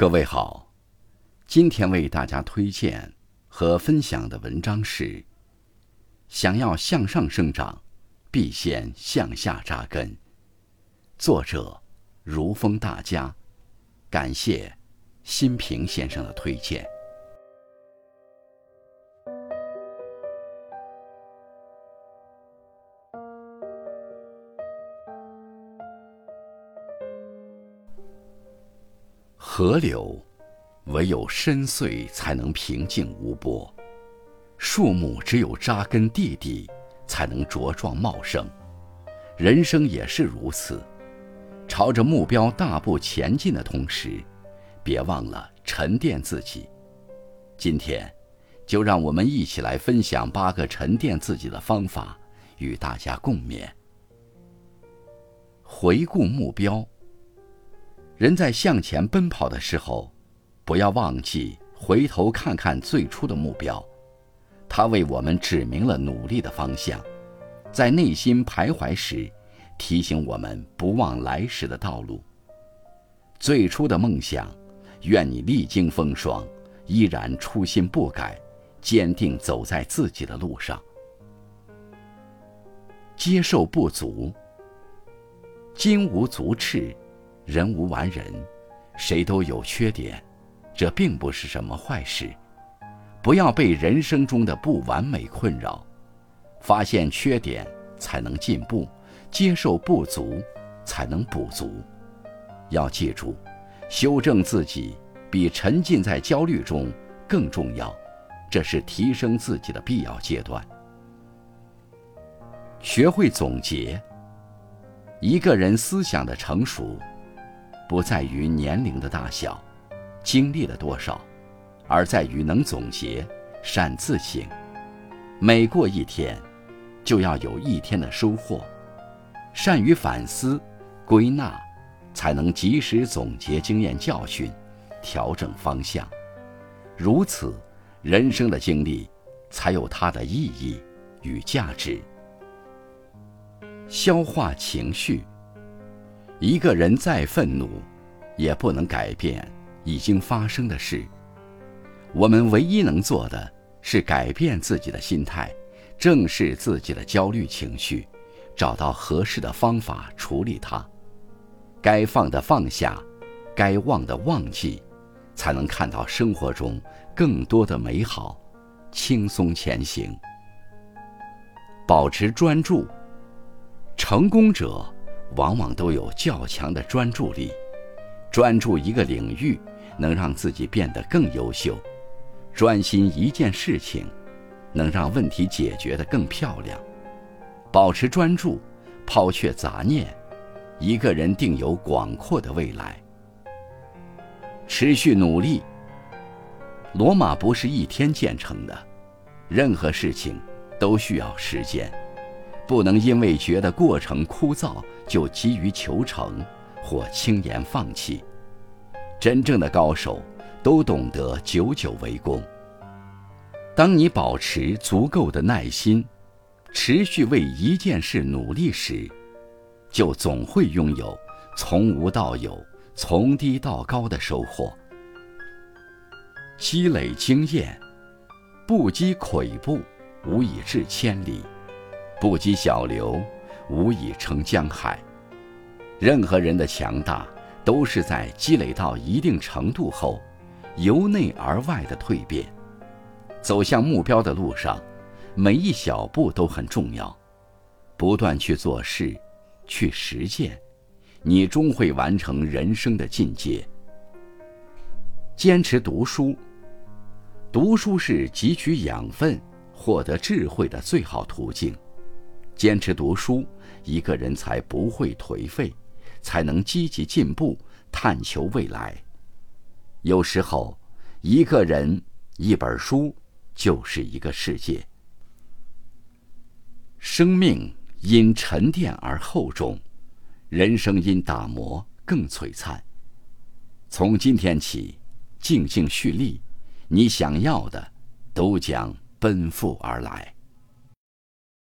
各位好，今天为大家推荐和分享的文章是：想要向上生长，必先向下扎根。作者如风大家，感谢新平先生的推荐。河流，唯有深邃才能平静无波；树木只有扎根地底，才能茁壮茂盛。人生也是如此，朝着目标大步前进的同时，别忘了沉淀自己。今天，就让我们一起来分享八个沉淀自己的方法，与大家共勉。回顾目标。人在向前奔跑的时候，不要忘记回头看看最初的目标，它为我们指明了努力的方向，在内心徘徊时，提醒我们不忘来时的道路。最初的梦想，愿你历经风霜，依然初心不改，坚定走在自己的路上。接受不足，金无足赤。人无完人，谁都有缺点，这并不是什么坏事。不要被人生中的不完美困扰，发现缺点才能进步，接受不足才能补足。要记住，修正自己比沉浸在焦虑中更重要，这是提升自己的必要阶段。学会总结，一个人思想的成熟。不在于年龄的大小，经历了多少，而在于能总结、善自省。每过一天，就要有一天的收获。善于反思、归纳，才能及时总结经验教训，调整方向。如此，人生的经历才有它的意义与价值。消化情绪。一个人再愤怒，也不能改变已经发生的事。我们唯一能做的是改变自己的心态，正视自己的焦虑情绪，找到合适的方法处理它。该放的放下，该忘的忘记，才能看到生活中更多的美好，轻松前行。保持专注，成功者。往往都有较强的专注力，专注一个领域，能让自己变得更优秀；专心一件事情，能让问题解决得更漂亮。保持专注，抛却杂念，一个人定有广阔的未来。持续努力。罗马不是一天建成的，任何事情都需要时间。不能因为觉得过程枯燥就急于求成，或轻言放弃。真正的高手都懂得久久为功。当你保持足够的耐心，持续为一件事努力时，就总会拥有从无到有、从低到高的收获。积累经验，不积跬步，无以至千里。不积小流，无以成江海。任何人的强大，都是在积累到一定程度后，由内而外的蜕变。走向目标的路上，每一小步都很重要。不断去做事，去实践，你终会完成人生的进阶。坚持读书，读书是汲取养分、获得智慧的最好途径。坚持读书，一个人才不会颓废，才能积极进步，探求未来。有时候，一个人、一本书就是一个世界。生命因沉淀而厚重，人生因打磨更璀璨。从今天起，静静蓄力，你想要的都将奔赴而来。